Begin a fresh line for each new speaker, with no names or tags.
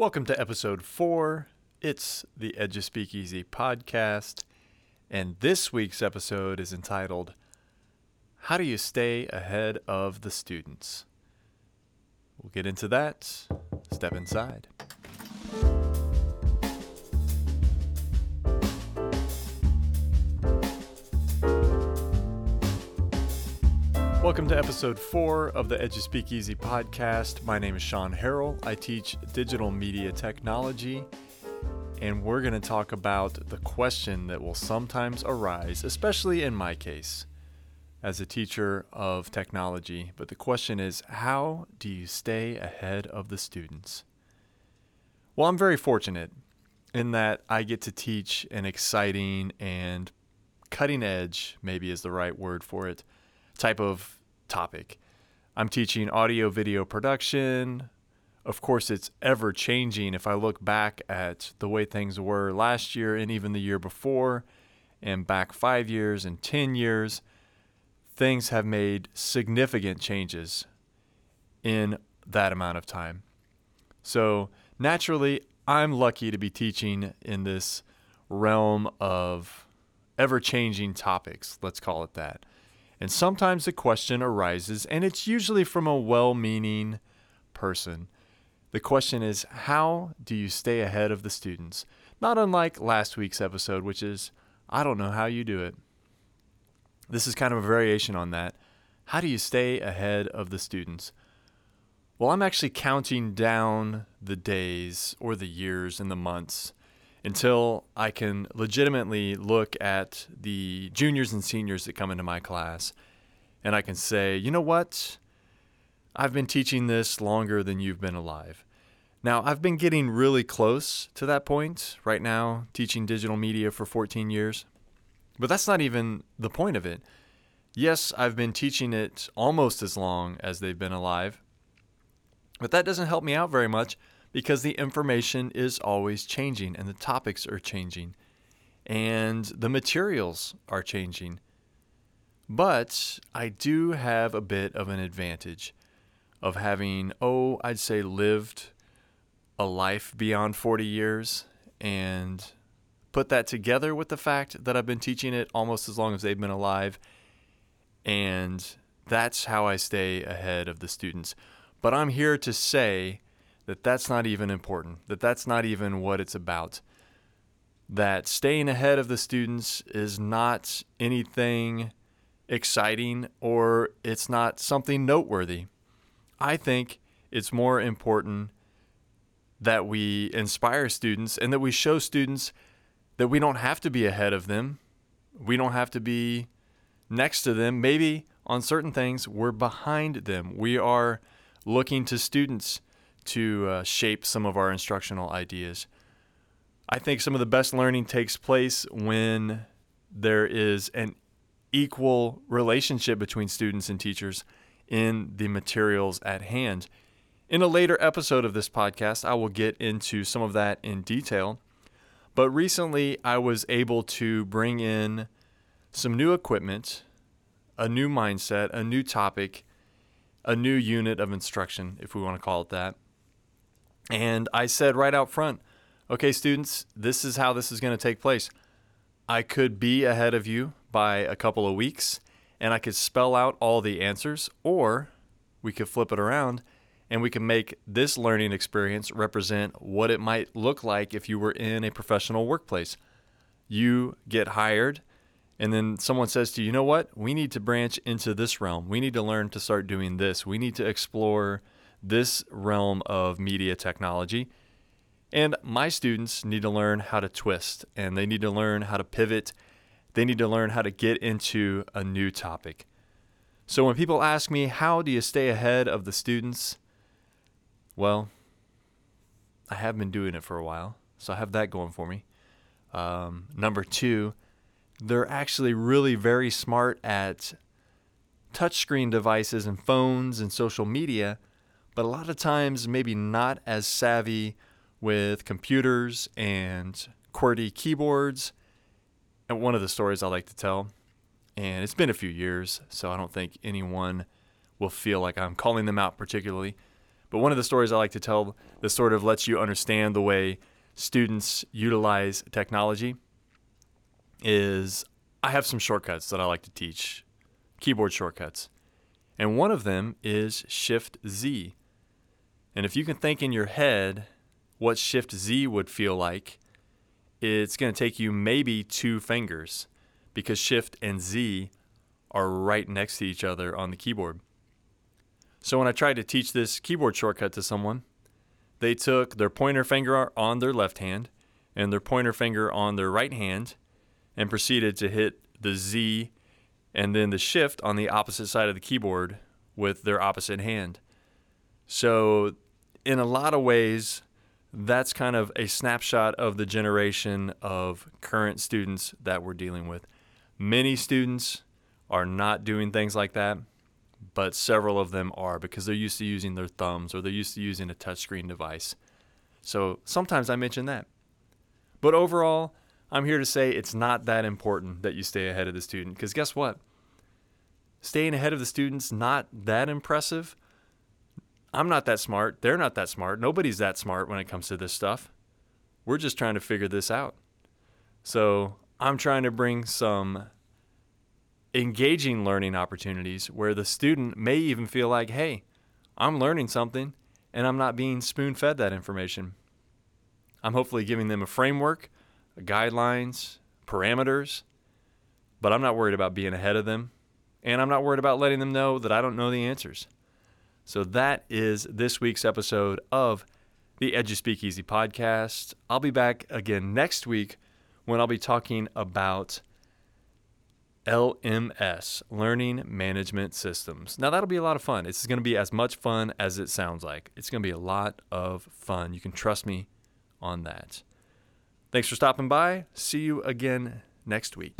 Welcome to episode four. It's the Edu Speakeasy podcast, and this week's episode is entitled How Do You Stay Ahead of the Students? We'll get into that. Step inside. Welcome to episode four of the Edu Speakeasy podcast. My name is Sean Harrell. I teach digital media technology, and we're going to talk about the question that will sometimes arise, especially in my case as a teacher of technology. But the question is how do you stay ahead of the students? Well, I'm very fortunate in that I get to teach an exciting and cutting edge, maybe is the right word for it, type of topic. I'm teaching audio video production. Of course, it's ever changing. If I look back at the way things were last year and even the year before, and back five years and 10 years, things have made significant changes in that amount of time. So, naturally, I'm lucky to be teaching in this realm of ever changing topics, let's call it that. And sometimes the question arises, and it's usually from a well meaning person. The question is, how do you stay ahead of the students? Not unlike last week's episode, which is, I don't know how you do it. This is kind of a variation on that. How do you stay ahead of the students? Well, I'm actually counting down the days or the years and the months until I can legitimately look at the juniors and seniors that come into my class and I can say, you know what? I've been teaching this longer than you've been alive. Now, I've been getting really close to that point right now, teaching digital media for 14 years. But that's not even the point of it. Yes, I've been teaching it almost as long as they've been alive. But that doesn't help me out very much because the information is always changing and the topics are changing and the materials are changing. But I do have a bit of an advantage of having, oh, I'd say lived a life beyond 40 years and put that together with the fact that I've been teaching it almost as long as they've been alive. And that's how I stay ahead of the students. But I'm here to say that that's not even important, that that's not even what it's about. That staying ahead of the students is not anything exciting or it's not something noteworthy. I think it's more important that we inspire students and that we show students that we don't have to be ahead of them. We don't have to be next to them. Maybe on certain things, we're behind them. We are looking to students to uh, shape some of our instructional ideas. I think some of the best learning takes place when there is an equal relationship between students and teachers in the materials at hand. In a later episode of this podcast, I will get into some of that in detail. But recently, I was able to bring in some new equipment, a new mindset, a new topic, a new unit of instruction, if we want to call it that. And I said right out front, okay, students, this is how this is going to take place. I could be ahead of you by a couple of weeks and I could spell out all the answers, or we could flip it around and we can make this learning experience represent what it might look like if you were in a professional workplace. You get hired, and then someone says to you, you know what? We need to branch into this realm. We need to learn to start doing this. We need to explore this realm of media technology. And my students need to learn how to twist and they need to learn how to pivot. They need to learn how to get into a new topic. So when people ask me, how do you stay ahead of the students? Well, I have been doing it for a while, so I have that going for me. Um, number two, they're actually really very smart at touchscreen devices and phones and social media but a lot of times maybe not as savvy with computers and QWERTY keyboards. And one of the stories I like to tell, and it's been a few years, so I don't think anyone will feel like I'm calling them out particularly. But one of the stories I like to tell that sort of lets you understand the way students utilize technology is I have some shortcuts that I like to teach, keyboard shortcuts. And one of them is Shift Z. And if you can think in your head what Shift Z would feel like, it's going to take you maybe two fingers because Shift and Z are right next to each other on the keyboard. So when I tried to teach this keyboard shortcut to someone, they took their pointer finger on their left hand and their pointer finger on their right hand and proceeded to hit the Z and then the shift on the opposite side of the keyboard with their opposite hand. So, in a lot of ways, that's kind of a snapshot of the generation of current students that we're dealing with. Many students are not doing things like that, but several of them are because they're used to using their thumbs or they're used to using a touchscreen device. So sometimes I mention that. But overall, I'm here to say it's not that important that you stay ahead of the student because guess what? Staying ahead of the student's not that impressive. I'm not that smart. They're not that smart. Nobody's that smart when it comes to this stuff. We're just trying to figure this out. So I'm trying to bring some engaging learning opportunities where the student may even feel like, hey, I'm learning something and I'm not being spoon fed that information. I'm hopefully giving them a framework guidelines, parameters, but I'm not worried about being ahead of them. And I'm not worried about letting them know that I don't know the answers. So that is this week's episode of the Edu Speakeasy podcast. I'll be back again next week when I'll be talking about LMS, Learning Management Systems. Now, that'll be a lot of fun. It's going to be as much fun as it sounds like. It's going to be a lot of fun. You can trust me on that. Thanks for stopping by. See you again next week.